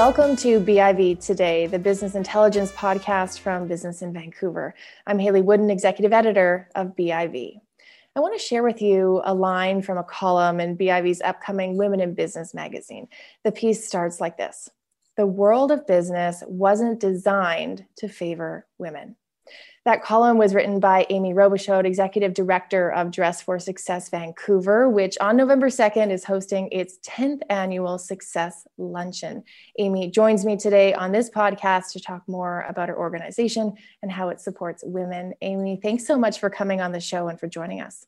Welcome to BIV Today, the business intelligence podcast from Business in Vancouver. I'm Hayley Woodin, executive editor of BIV. I want to share with you a line from a column in BIV's upcoming Women in Business magazine. The piece starts like this The world of business wasn't designed to favor women. That column was written by Amy Robichaud, Executive Director of Dress for Success Vancouver, which on November 2nd is hosting its 10th annual Success Luncheon. Amy joins me today on this podcast to talk more about her organization and how it supports women. Amy, thanks so much for coming on the show and for joining us.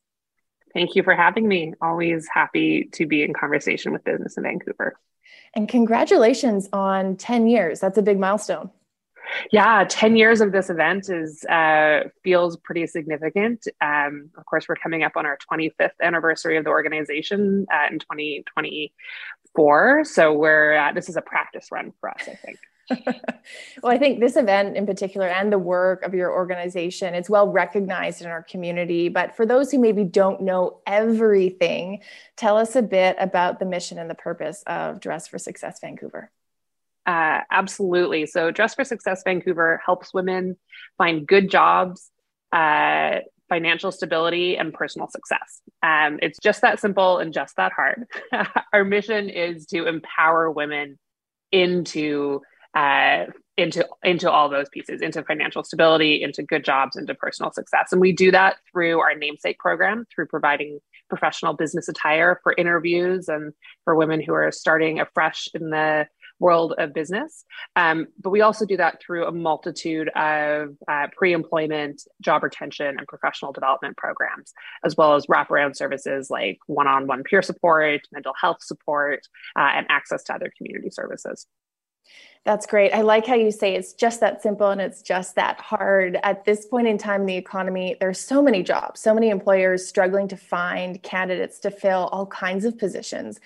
Thank you for having me. Always happy to be in conversation with business in Vancouver. And congratulations on 10 years. That's a big milestone. Yeah, 10 years of this event is uh, feels pretty significant. Um, of course, we're coming up on our 25th anniversary of the organization uh, in 2024. So we're uh, this is a practice run for us, I think. well, I think this event in particular and the work of your organization, it's well recognized in our community. But for those who maybe don't know everything, tell us a bit about the mission and the purpose of Dress for Success Vancouver. Uh, absolutely. So, Dress for Success Vancouver helps women find good jobs, uh, financial stability, and personal success. Um, it's just that simple and just that hard. Our mission is to empower women into uh, into into all those pieces, into financial stability, into good jobs, into personal success, and we do that through our namesake program, through providing professional business attire for interviews and for women who are starting afresh in the world of business. Um, but we also do that through a multitude of uh, pre employment, job retention, and professional development programs, as well as wraparound services like one on one peer support, mental health support, uh, and access to other community services. That's great. I like how you say it's just that simple and it's just that hard. At this point in time in the economy, there's so many jobs, so many employers struggling to find candidates to fill all kinds of positions.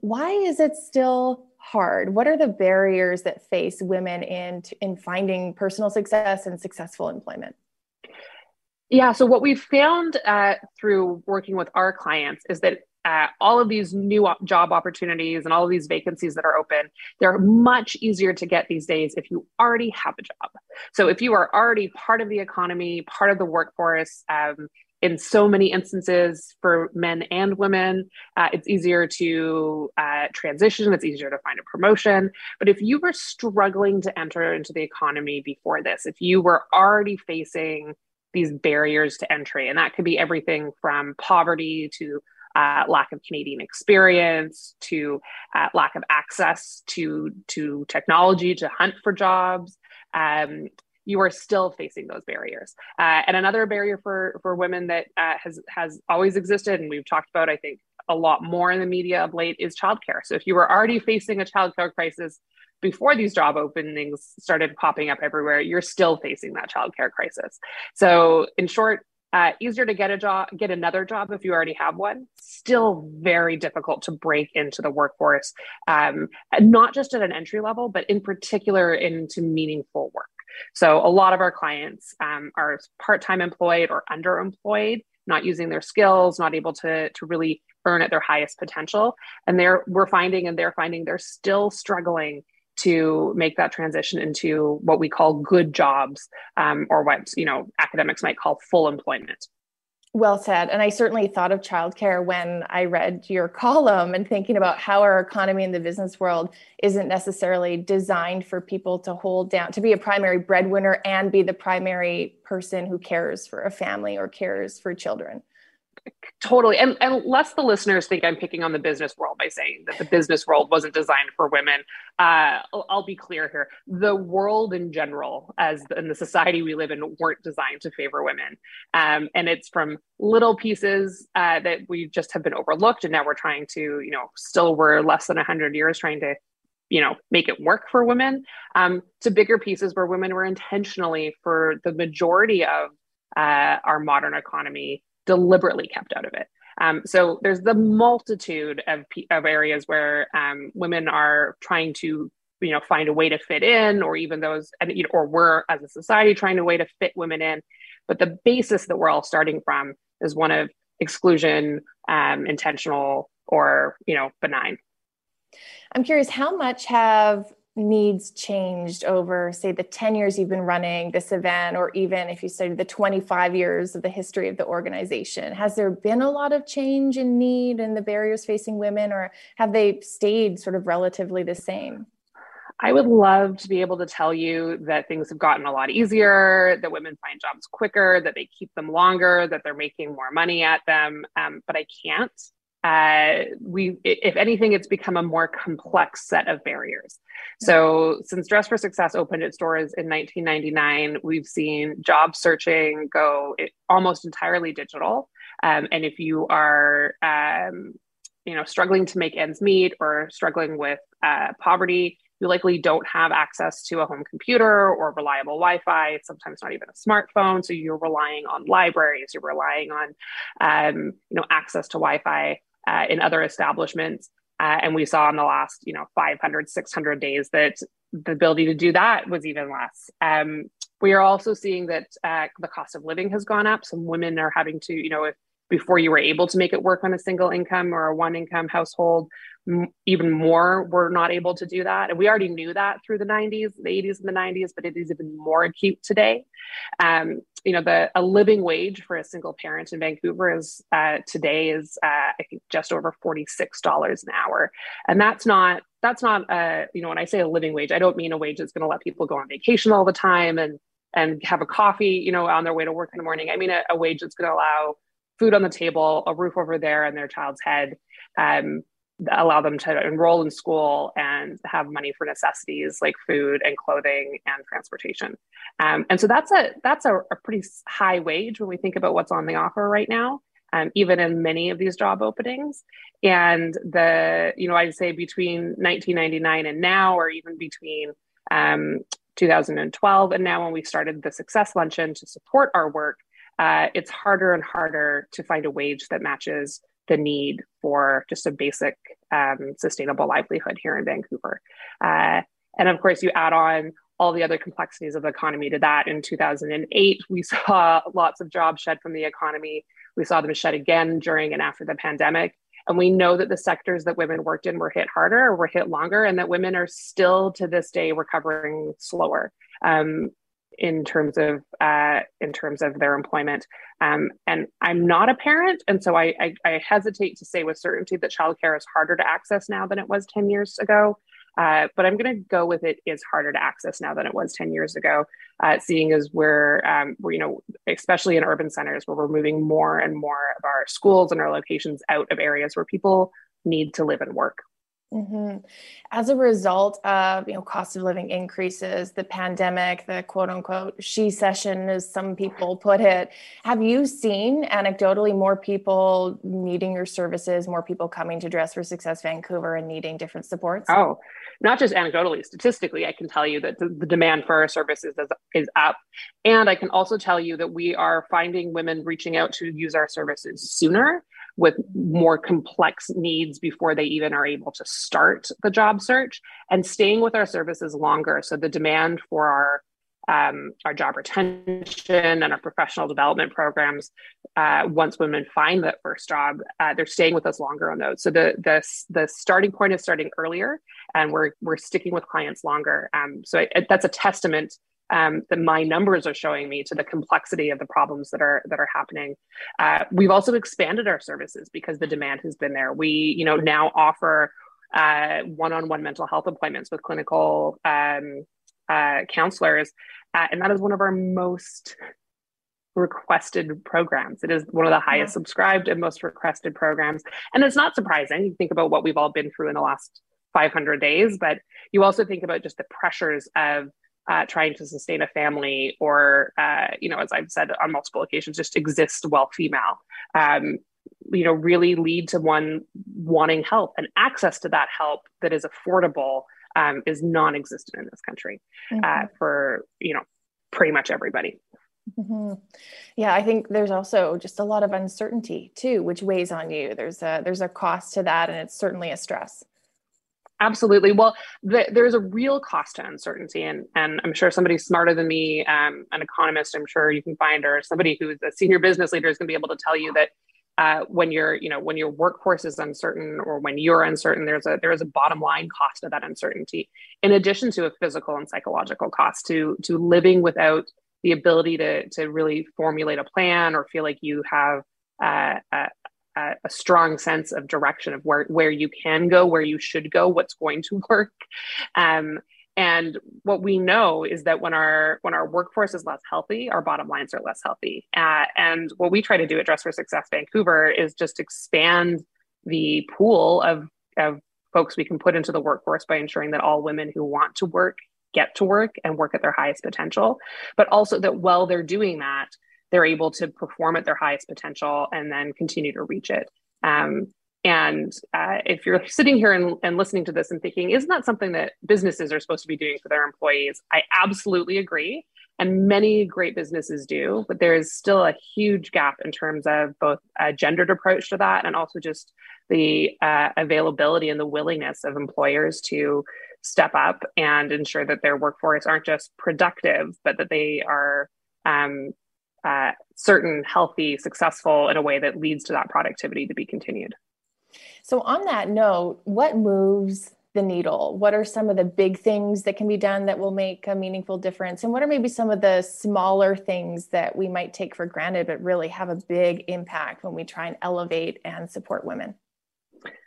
Why is it still hard? What are the barriers that face women in in finding personal success and successful employment? Yeah, so what we've found uh, through working with our clients is that uh, all of these new job opportunities and all of these vacancies that are open, they're much easier to get these days if you already have a job. So if you are already part of the economy, part of the workforce, um, in so many instances for men and women. Uh, it's easier to uh, transition, it's easier to find a promotion. But if you were struggling to enter into the economy before this, if you were already facing these barriers to entry, and that could be everything from poverty to uh, lack of Canadian experience, to uh, lack of access to to technology to hunt for jobs, um, you are still facing those barriers. Uh, and another barrier for for women that uh, has has always existed, and we've talked about, I think, a lot more in the media of late, is childcare. So if you were already facing a childcare crisis before these job openings started popping up everywhere, you're still facing that childcare crisis. So in short, uh, easier to get a job, get another job if you already have one. Still very difficult to break into the workforce, um, not just at an entry level, but in particular into meaningful work. So a lot of our clients um, are part-time employed or underemployed, not using their skills, not able to, to really earn at their highest potential. And they're we're finding and they're finding they're still struggling to make that transition into what we call good jobs um, or what you know academics might call full employment. Well said. And I certainly thought of childcare when I read your column and thinking about how our economy in the business world isn't necessarily designed for people to hold down, to be a primary breadwinner and be the primary person who cares for a family or cares for children. Totally. And, and lest the listeners think I'm picking on the business world by saying that the business world wasn't designed for women. Uh, I'll, I'll, be clear here. The world in general, as in the society we live in, weren't designed to favor women. Um, and it's from little pieces uh, that we just have been overlooked. And now we're trying to, you know, still we're less than 100 years trying to you know make it work for women um, to bigger pieces where women were intentionally for the majority of uh, our modern economy deliberately kept out of it. Um, so there's the multitude of, of areas where um, women are trying to you know find a way to fit in or even those and you know, or we're as a society trying a way to fit women in but the basis that we're all starting from is one of exclusion um, intentional or you know benign i'm curious how much have needs changed over, say, the 10 years you've been running this event, or even if you study the 25 years of the history of the organization? Has there been a lot of change in need and the barriers facing women, or have they stayed sort of relatively the same? I would love to be able to tell you that things have gotten a lot easier, that women find jobs quicker, that they keep them longer, that they're making more money at them, um, but I can't uh, we if anything it's become a more complex set of barriers. So since dress for success opened its doors in 1999 we've seen job searching go almost entirely digital. Um, and if you are um, you know struggling to make ends meet or struggling with uh, poverty you likely don't have access to a home computer or reliable wi-fi. Sometimes not even a smartphone. So you're relying on libraries. You're relying on um, you know access to wi-fi uh, in other establishments. Uh, and we saw in the last, you know, 500, 600 days that the ability to do that was even less. Um, we are also seeing that uh, the cost of living has gone up. Some women are having to, you know, if before you were able to make it work on a single income or a one income household, even more were not able to do that. And we already knew that through the 90s, the 80s, and the 90s, but it is even more acute today. Um, you know, the a living wage for a single parent in Vancouver is uh, today is uh, I think just over forty six dollars an hour, and that's not that's not a you know when I say a living wage, I don't mean a wage that's going to let people go on vacation all the time and and have a coffee, you know, on their way to work in the morning. I mean a, a wage that's going to allow food on the table, a roof over their, and their child's head. Um, allow them to enroll in school and have money for necessities like food and clothing and transportation. Um, and so that's a that's a, a, pretty high wage when we think about what's on the offer right now. Um, even in many of these job openings, and the you know I'd say between 1999 and now, or even between um, 2012 and now, when we started the Success Luncheon to support our work, uh, it's harder and harder to find a wage that matches the need for just a basic um, sustainable livelihood here in Vancouver. Uh, and of course, you add on all the other complexities of the economy to that. In 2008, we saw lots of jobs shed from the economy. We saw them shed again during and after the pandemic. And we know that the sectors that women worked in were hit harder or were hit longer, and that women are still to this day recovering slower. Um, in terms of uh, in terms of their employment. Um, and I'm not a parent, and so I, I, I, hesitate to say with certainty that childcare is harder to access now than it was 10 years ago. Uh, but I'm going to go with it is harder to access now than it was 10 years ago, uh, seeing as we're, um, we're, you know, especially in urban centers where we're moving more and more of our schools and our locations out of areas where people need to live and work. Mm-hmm. As a result of you know cost of living increases, the pandemic, the quote unquote shecession, as some people put it, have you seen anecdotally more people needing your services, more people coming to Dress for Success Vancouver and needing different supports? Oh, not just anecdotally, statistically, I can tell you that the, the demand for our services is, is up, and I can also tell you that we are finding women reaching out to use our services sooner with more complex needs before they even are able to start the job search and staying with our services longer. So the demand for our um, our job retention and our professional development programs. Uh, once women find that first job, uh, they're staying with us longer on those. So the the the starting point is starting earlier, and we're we're sticking with clients longer. Um, so that's a testament um, that my numbers are showing me to the complexity of the problems that are that are happening. Uh, we've also expanded our services because the demand has been there. We, you know, now offer uh, one-on-one mental health appointments with clinical um, uh, counselors, uh, and that is one of our most requested programs. It is one of the highest subscribed and most requested programs, and it's not surprising. You think about what we've all been through in the last 500 days, but you also think about just the pressures of uh, trying to sustain a family or uh, you know as i've said on multiple occasions just exist while female um, you know really lead to one wanting help and access to that help that is affordable um, is non-existent in this country uh, mm-hmm. uh, for you know pretty much everybody mm-hmm. Yeah, I think there's also just a lot of uncertainty too, which weighs on you. There's a there's a cost to that, and it's certainly a stress. Absolutely. Well, the, there's a real cost to uncertainty, and and I'm sure somebody smarter than me, um, an economist, I'm sure you can find, or somebody who's a senior business leader is going to be able to tell you that uh, when you're you know when your workforce is uncertain or when you're uncertain there's a there is a bottom line cost of that uncertainty in addition to a physical and psychological cost to to living without the ability to to really formulate a plan or feel like you have uh, a, a, strong sense of direction of where where you can go where you should go what's going to work um, and what we know is that when our when our workforce is less healthy, our bottom lines are less healthy. Uh, and what we try to do at Dress for Success Vancouver is just expand the pool of of folks we can put into the workforce by ensuring that all women who want to work get to work and work at their highest potential, but also that while they're doing that, they're able to perform at their highest potential and then continue to reach it. Um, and uh, if you're sitting here and, and, listening to this and thinking, isn't that something that businesses are supposed to be doing for their employees? I absolutely agree. And many great businesses do, but there is still a huge gap in terms of both a gendered approach to that and also just the uh, availability and the willingness of employers to step up and ensure that their workforce aren't just productive, but that they are um, uh, certain, healthy, successful in a way that leads to that productivity to be continued. So, on that note, what moves the needle? What are some of the big things that can be done that will make a meaningful difference? And what are maybe some of the smaller things that we might take for granted but really have a big impact when we try and elevate and support women?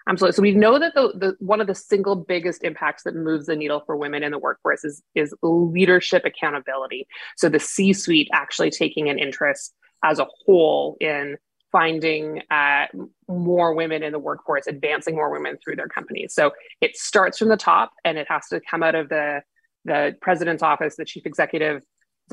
Absolutely. So we know that the, the one of the single biggest impacts that moves the needle for women in the workforce is is leadership accountability. So the C-suite actually taking an interest as a whole in finding uh, more women in the workforce, advancing more women through their companies. So it starts from the top, and it has to come out of the the president's office, the chief executive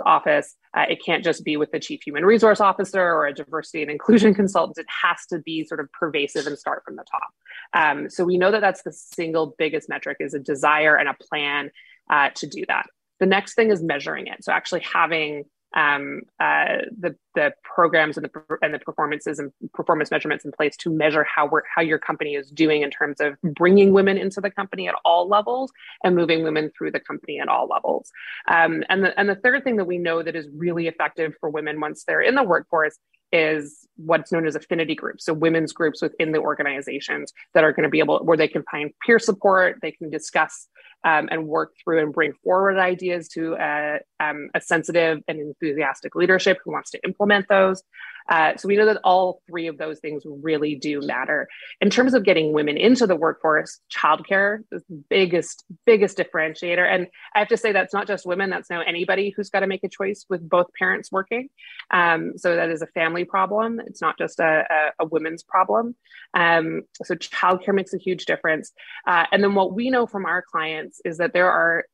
office. Uh, it can't just be with the chief human resource officer or a diversity and inclusion consultant. It has to be sort of pervasive and start from the top. Um, so we know that that's the single biggest metric is a desire and a plan uh, to do that. The next thing is measuring it. So actually having um, uh, the the programs and the and the performances and performance measurements in place to measure how we're how your company is doing in terms of bringing women into the company at all levels and moving women through the company at all levels. Um, and the and the third thing that we know that is really effective for women once they're in the workforce is what's known as affinity groups. So women's groups within the organizations that are going to be able where they can find peer support, they can discuss um, and work through and bring forward ideas to a, um, a, sensitive and enthusiastic leadership who wants to implement those. Uh, so we know that all three of those things really do matter. In terms of getting women into the workforce, childcare is the biggest, biggest differentiator. And I have to say that's not just women, that's now anybody who's got to make a choice with both parents working. Um, so that is a family problem. It's not just a, a, a women's problem. Um, so childcare makes a huge difference. Uh, and then what we know from our clients is that there are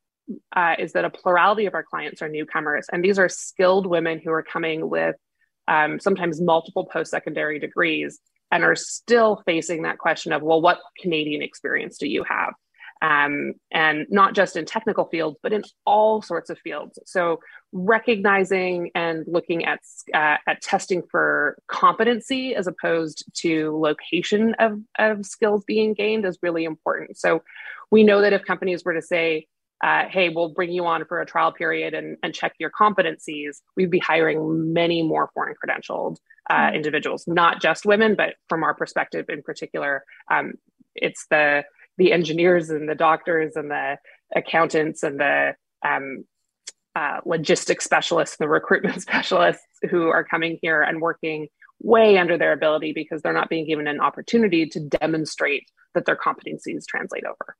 uh, is that a plurality of our clients are newcomers, and these are skilled women who are coming with um, sometimes multiple post secondary degrees and are still facing that question of, well, what Canadian experience do you have? Um, and not just in technical fields, but in all sorts of fields. So recognizing and looking at uh, at testing for competency as opposed to location of, of skills being gained is really important. So we know that if companies were to say, uh, hey, we'll bring you on for a trial period and, and check your competencies, we'd be hiring many more foreign credentialed uh, mm-hmm. individuals, not just women, but from our perspective in particular, um, it's the the engineers and the doctors and the accountants and the um, uh, logistics specialists, the recruitment specialists who are coming here and working way under their ability because they're not being given an opportunity to demonstrate that their competencies translate over.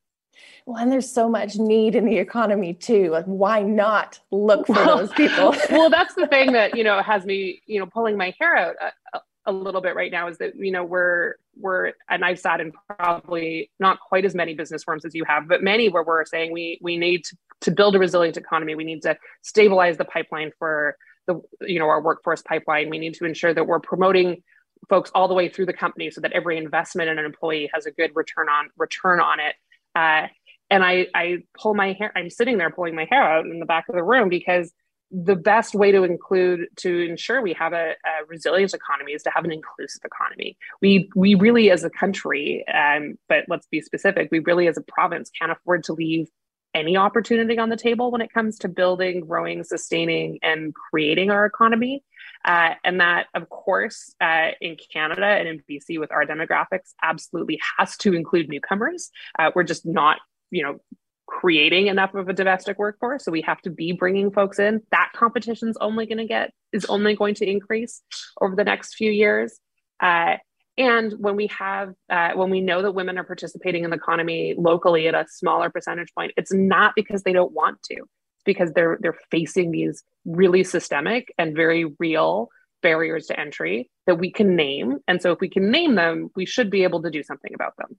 Well, and there's so much need in the economy too. Like, why not look for well, those people? well, that's the thing that you know has me, you know, pulling my hair out a, a, little bit right now. Is that you know we're we're and I've sat in probably not quite as many business firms as you have, but many where we're saying we we need to, to build a resilient economy. We need to stabilize the pipeline for the you know our workforce pipeline. We need to ensure that we're promoting folks all the way through the company so that every investment in an employee has a good return on return on it uh, and I, I pull my hair, I'm sitting there pulling my hair out in the back of the room because the best way to include to ensure we have a, a resilient economy is to have an inclusive economy. We we really as a country, um, but let's be specific, we really as a province can't afford to leave any opportunity on the table when it comes to building, growing, sustaining, and creating our economy. Uh, and that, of course, uh, in Canada and in BC with our demographics, absolutely has to include newcomers. Uh, we're just not, you know, creating enough of a domestic workforce, so we have to be bringing folks in. That competition's only going to get is only going to increase over the next few years. Uh, and when we have uh, when we know that women are participating in the economy locally at a smaller percentage point, it's not because they don't want to It's because they're they're facing these really systemic and very real barriers to entry that we can name and so if we can name them we should be able to do something about them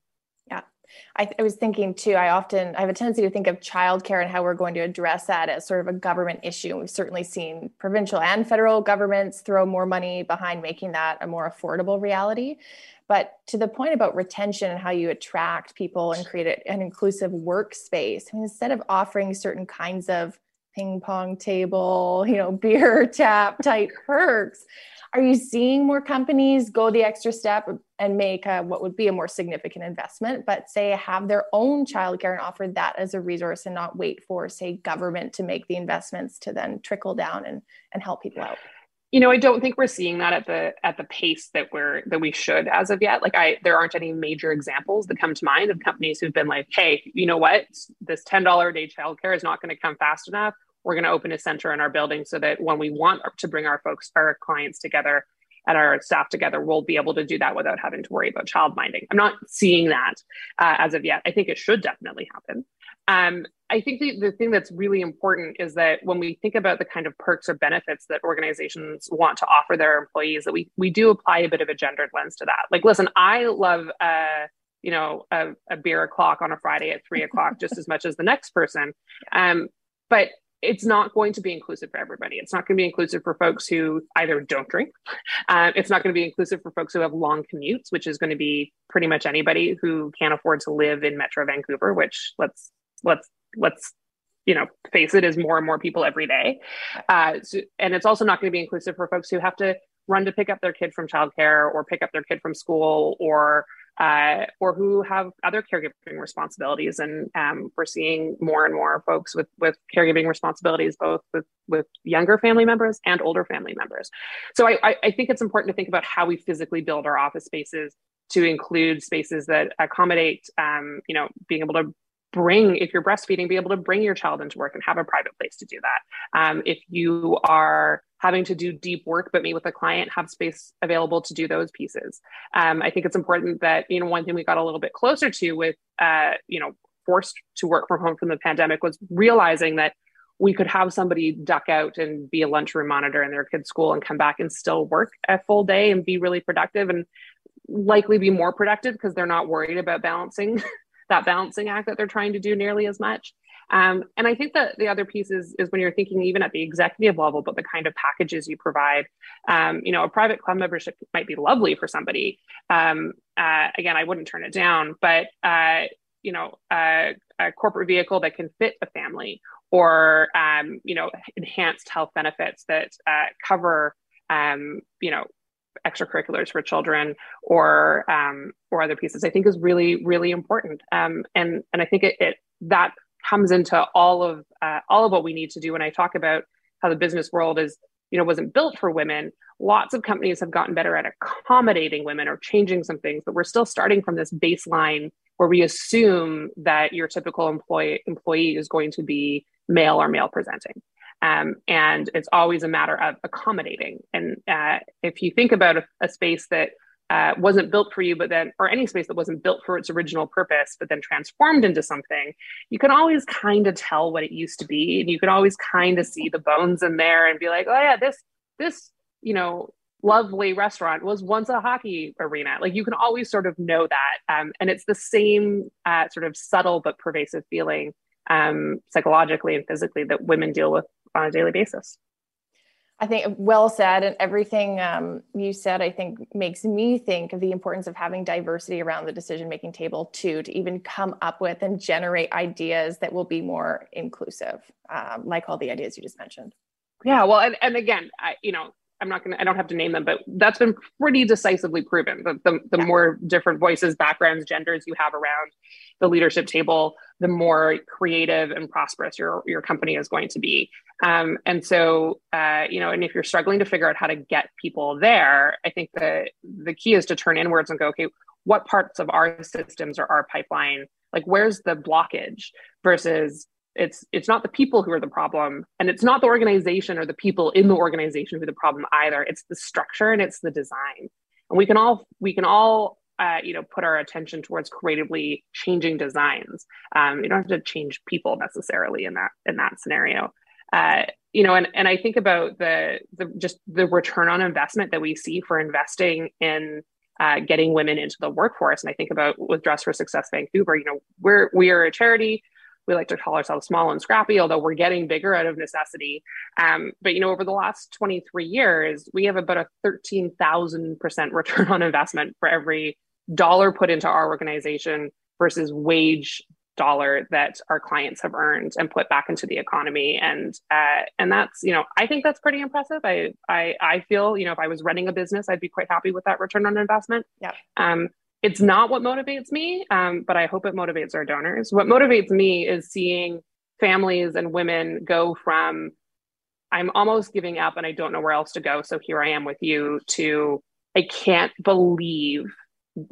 I, I, was thinking too i often i have a tendency to think of childcare and how we're going to address that as sort of a government issue. And we've certainly seen provincial and federal governments throw more money behind making that a more affordable reality. But to the point about retention and how you attract people and create an inclusive workspace, I mean, instead of offering certain kinds of ping pong table, you know, beer tap type perks, are you seeing more companies go the extra step and make a, what would be a more significant investment, but say have their own childcare and offer that as a resource and not wait for, say, government to make the investments to then trickle down and, and help people out? you know i don't think we're seeing that at the at the pace that we're that we should as of yet. Like i there aren't any major examples that come to mind of companies who've been like hey you know what? This $10 a day childcare is not going to come fast enough we're going to open a center in our building so that when we want to bring our folks our clients together and our staff together we'll be able to do that without having to worry about child minding. I'm not seeing that uh, as of yet. I think it should definitely happen. Um, I think the, the thing that's really important is that when we think about the kind of perks or benefits that organizations want to offer their employees, that we we do apply a bit of a gendered lens to that. Like, listen, I love uh, you know a, a beer o'clock on a Friday at three o'clock just as much as the next person, um, but it's not going to be inclusive for everybody. It's not going to be inclusive for folks who either don't drink. Uh, it's not going to be inclusive for folks who have long commutes, which is going to be pretty much anybody who can't afford to live in Metro Vancouver. Which let's let's let's you know face it is more and more people every day uh, so, and it's also not going to be inclusive for folks who have to run to pick up their kid from childcare or pick up their kid from school or uh, or who have other caregiving responsibilities. And um, we're seeing more and more folks with with caregiving responsibilities both with with younger family members and older family members. So I, I think it's important to think about how we physically build our office spaces to include spaces that accommodate um, you know being able to bring if you're breastfeeding be able to bring your child into work and have a private place to do that. Um, if you are having to do deep work but meet with a client have space available to do those pieces um, i think it's important that you know one thing we got a little bit closer to with uh, you know forced to work from home from the pandemic was realizing that we could have somebody duck out and be a lunchroom monitor in their kid's school and come back and still work a full day and be really productive and likely be more productive because they're not worried about balancing that balancing act that they're trying to do nearly as much. Um, and I think that the other piece is, is when you're thinking even at the executive level, but the kind of packages you provide. Um, you know, a private club membership might be lovely for somebody. Um, uh, again, I wouldn't turn it down, but uh, you know, uh, a corporate vehicle that can fit a family, or um, you know, enhanced health benefits that uh, cover um, you know extracurriculars for children or um, or other pieces i think is really really important um, and and i think it, it that comes into all of uh, all of what we need to do when i talk about how the business world is you know wasn't built for women lots of companies have gotten better at accommodating women or changing some things but we're still starting from this baseline where we assume that your typical employee employee is going to be male or male presenting um, and it's always a matter of accommodating. And uh, if you think about a, a space that uh, wasn't built for you, but then, or any space that wasn't built for its original purpose, but then transformed into something, you can always kind of tell what it used to be. And you can always kind of see the bones in there and be like, oh, yeah, this, this, you know, lovely restaurant was once a hockey arena. Like you can always sort of know that. Um, and it's the same uh, sort of subtle but pervasive feeling um, psychologically and physically that women deal with on a daily basis. I think well said, and everything um, you said, I think, makes me think of the importance of having diversity around the decision making table too, to even come up with and generate ideas that will be more inclusive, um, like all the ideas you just mentioned. Yeah, well, and, and again, I, you know, I'm not gonna I don't have to name them, but that's been pretty decisively proven. The the, the yeah. more different voices, backgrounds, genders you have around the leadership table, the more creative and prosperous your your company is going to be. Um, and so, uh, you know, and if you're struggling to figure out how to get people there, I think the the key is to turn inwards and go, okay, what parts of our systems or our pipeline, like where's the blockage versus it's it's not the people who are the problem and it's not the organization or the people in the organization who are the problem either. It's the structure and it's the design. And we can all we can all uh, you know put our attention towards creatively changing designs. Um, you don't have to change people necessarily in that in that scenario. Uh, you know and, and i think about the the just the return on investment that we see for investing in uh, getting women into the workforce. And i think about with dress for success vancouver you know we're we are a charity we like to call ourselves small and scrappy, although we're getting bigger out of necessity. Um, but you know, over the last 23 years, we have about a 13,000% return on investment for every dollar put into our organization versus wage dollar that our clients have earned and put back into the economy. And uh, and that's you know i think that's pretty impressive. I, I i feel you know if i was running a business i'd be quite happy with that return on investment. Yeah um it's not what motivates me, um, but I hope it motivates our donors. What motivates me is seeing families and women go from I'm almost giving up and I don't know where else to go. So here I am with you to I can't believe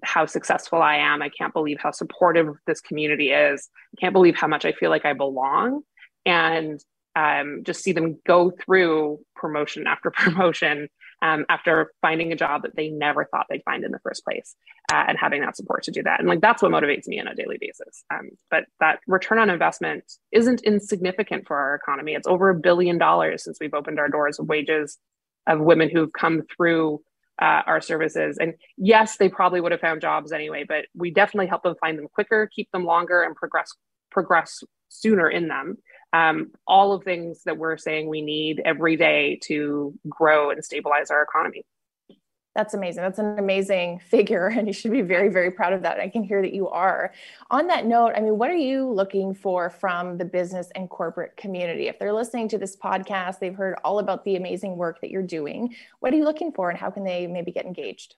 how successful I am. I can't believe how supportive this community is. I can't believe how much I feel like I belong. And um, just see them go through promotion after promotion um, after finding a job that they never thought they'd find in the first place uh, and having that support to do that. And like that's what motivates me on a daily basis. Um, but that return on investment isn't insignificant for our economy. It's over a billion dollars since we've opened our doors of wages of women who've come through uh, our services. And yes, they probably would have found jobs anyway, but we definitely help them find them quicker, keep them longer, and progress progress sooner in them um, all of things that we're saying we need every day to grow and stabilize our economy. That's amazing. That's an amazing figure, and you should be very, very proud of that. I can hear that you are. On that note, I mean, what are you looking for from the business and corporate community? If they're listening to this podcast, they've heard all about the amazing work that you're doing. What are you looking for, and how can they maybe get engaged?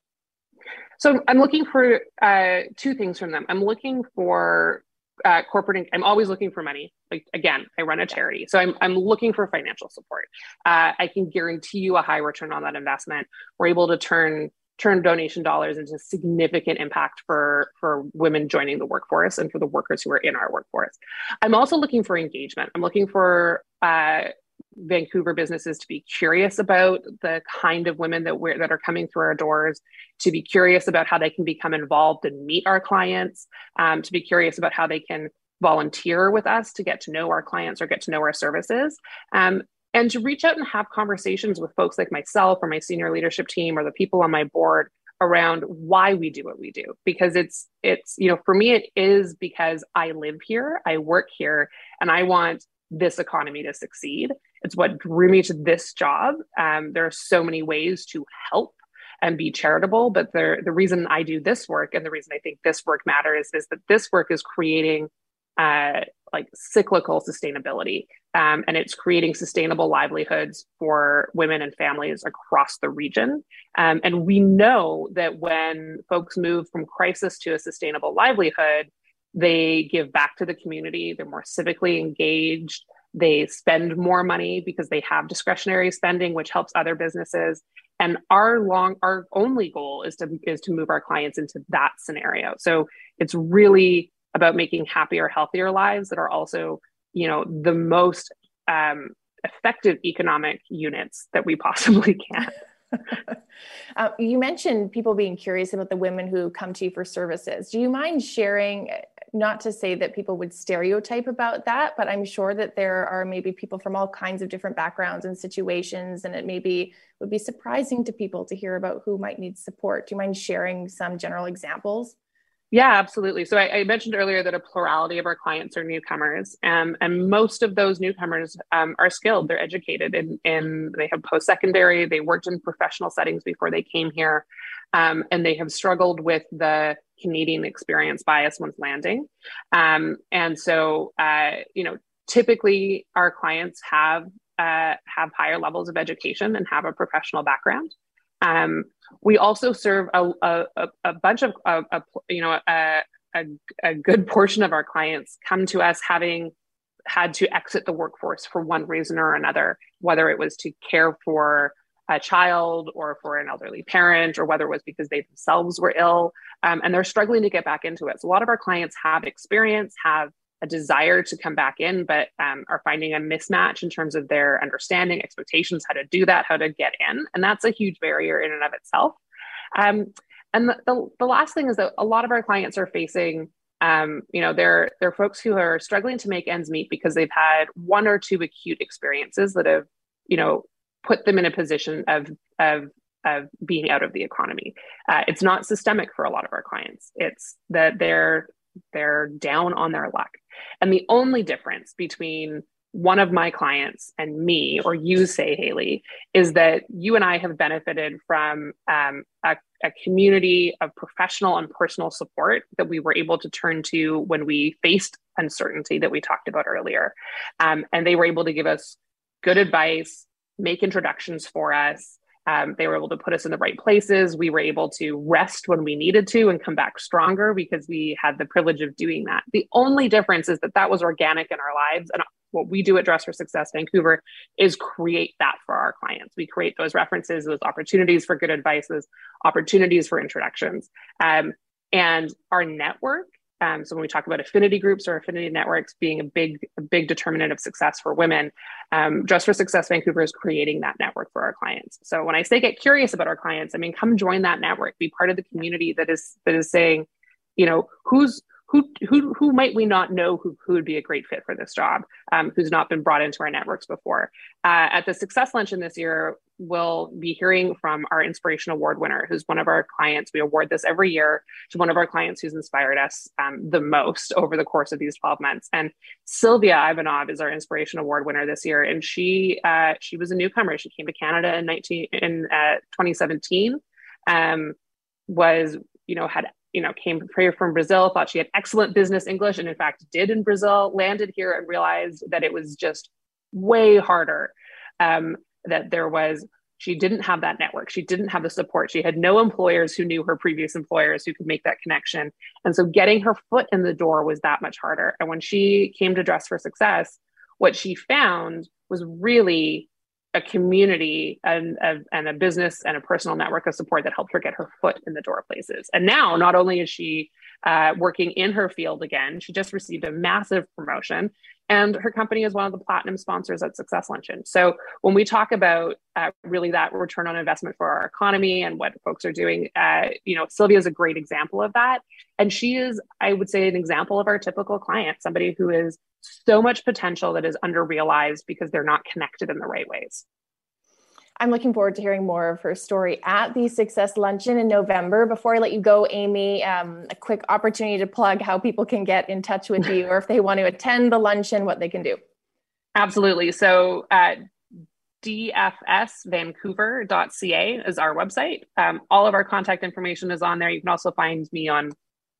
So, I'm looking for uh, two things from them. I'm looking for uh, corporate i'm always looking for money. Like again i run a charity so i'm, I'm looking for financial support. Uh, i can guarantee you a high return on that investment. We're able to turn turn donation dollars into significant impact for for women joining the workforce and for the workers who are in our workforce. I'm also looking for engagement. I'm looking for uh, Vancouver businesses to be curious about the kind of women that we're that are coming through our doors, to be curious about how they can become involved and meet our clients, um, to be curious about how they can volunteer with us to get to know our clients or get to know our services. Um, and to reach out and have conversations with folks like myself or my senior leadership team or the people on my board around why we do what we do because it's it's you know for me it is because i live here i work here and i want this economy to succeed. It's what drew me to this job. Um, there are so many ways to help and be charitable, but the, the reason I do this work and the reason I think this work matters is that this work is creating uh, like cyclical sustainability. Um, and it's creating sustainable livelihoods for women and families across the region. Um, and we know that when folks move from crisis to a sustainable livelihood, they give back to the community. They're more civically engaged. They spend more money because they have discretionary spending, which helps other businesses. And our long, our only goal is to is to move our clients into that scenario. So it's really about making happier, healthier lives that are also, you know, the most um, effective economic units that we possibly can. uh, you mentioned people being curious about the women who come to you for services. Do you mind sharing not to say that people would stereotype about that, but I'm sure that there are maybe people from all kinds of different backgrounds and situations, and it maybe would be surprising to people to hear about who might need support. Do you mind sharing some general examples? Yeah, absolutely. So I, I mentioned earlier that a plurality of our clients are newcomers, um, and most of those newcomers um, are skilled. They're educated, and, they have post secondary. They worked in professional settings before they came here, um, and they have struggled with the Canadian experience bias once landing. Um, and so, uh, you know, typically our clients have uh, have higher levels of education and have a professional background. Um, we also serve a, a, a bunch of, a, a you know, a, a, a good portion of our clients come to us having had to exit the workforce for one reason or another, whether it was to care for a child or for an elderly parent, or whether it was because they themselves were ill, um, and they're struggling to get back into it. So a lot of our clients have experience, have a desire to come back in, but um, are finding a mismatch in terms of their understanding, expectations, how to do that, how to get in. And that's a huge barrier in and of itself. Um, and the, the, the, last thing is that a lot of our clients are facing, um, you know, they're, they're folks who are struggling to make ends meet because they've had one or two acute experiences that have, you know, put them in a position of, of of being out of the economy. Uh, it's not systemic for a lot of our clients. It's that they're they're down on their luck. And the only difference between one of my clients and me, or you say, Hayley, is that you and I have benefited from um, a, a, community of professional and personal support that we were able to turn to when we faced uncertainty that we talked about earlier. Um, and they were able to give us good advice, make introductions for us, um, they were able to put us in the right places. We were able to rest when we needed to and come back stronger because we had the privilege of doing that. The only difference is that that was organic in our lives. And what we do at Dress for Success Vancouver is create that for our clients. We create those references, those opportunities for good advices, opportunities for introductions. Um, and our network um, so when we talk about affinity groups or affinity networks being a big, a big determinant of success for women, um, Dress for Success Vancouver is creating that network for our clients. So when I say get curious about our clients, I mean come join that network, be part of the community that is that is saying, you know, who's who who who might we not know who, who would be a great fit for this job um, who's not been brought into our networks before? Uh, at the success luncheon this year we'll be hearing from our inspiration award winner who's one of our clients. We award this every year to one of our clients who's inspired us um, the most over the course of these 12 months. And sylvia ivanov is our inspiration award winner this year. And she uh, she was a newcomer. She came to canada in 19 in uh, 2017 um, was you know had you know, came from Brazil, thought she had excellent business English, and in fact did in Brazil, landed here and realized that it was just way harder. Um, that there was, she didn't have that network. She didn't have the support. She had no employers who knew her previous employers who could make that connection. And so getting her foot in the door was that much harder. And when she came to Dress for Success, what she found was really a community and, and a business and a personal network of support that helped her get her foot in the door places. And now, not only is she uh, working in her field again, she just received a massive promotion, and her company is one of the platinum sponsors at Success Luncheon. So when we talk about uh, really that return on investment for our economy and what folks are doing, uh, you know, Sylvia is a great example of that, and she is, I would say, an example of our typical client, somebody who is so much potential that is under realized because they're not connected in the right ways. I'm looking forward to hearing more of her story at the Success Luncheon in November. Before I let you go, Amy, um, a quick opportunity to plug how people can get in touch with you or if they want to attend the luncheon, what they can do. Absolutely. So, at dfsvancouver.ca is our website. Um, all of our contact information is on there. You can also find me on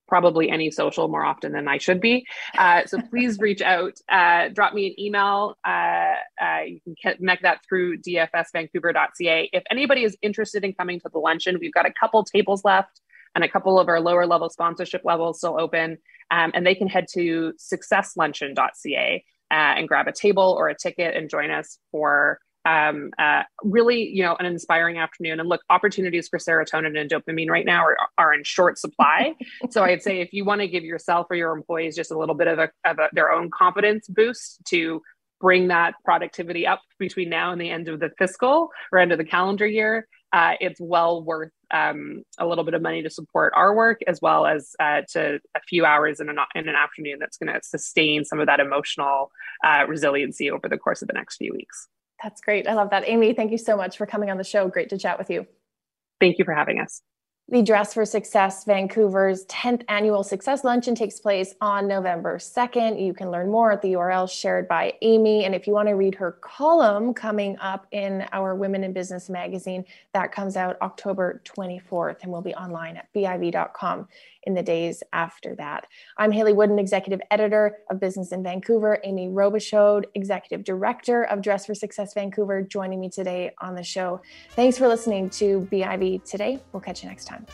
probably any social more often than I should be. Uh, so please reach out, uh, drop me an email. Uh, uh you can connect that through dfsvancouver.ca. If anybody is interested in coming to the luncheon, we've got a couple tables left and a couple of our lower level sponsorship levels still open. Um, and they can head to successluncheon.ca uh, and grab a table or a ticket and join us for um, uh, really, you know, an inspiring afternoon. And look, opportunities for serotonin and dopamine right now are, are in short supply. so I'd say if you want to give yourself or your employees just a little bit of, a, of a, their own confidence boost to bring that productivity up between now and the end of the fiscal or end of the calendar year, uh, it's well worth um, a little bit of money to support our work as well as uh, to a few hours in an, in an afternoon that's going to sustain some of that emotional uh, resiliency over the course of the next few weeks. That's great. I love that. Amy, thank you so much for coming on the show. Great to chat with you. Thank you for having us. The Dress for Success Vancouver's 10th annual Success Luncheon takes place on November 2nd. You can learn more at the URL shared by Amy. And if you want to read her column coming up in our Women in Business magazine, that comes out October 24th and will be online at biv.com in the days after that. I'm Hayley Woodin, Executive Editor of Business in Vancouver. Amy Robichaud, Executive Director of Dress for Success Vancouver, joining me today on the show. Thanks for listening to BIV today. We'll catch you next time.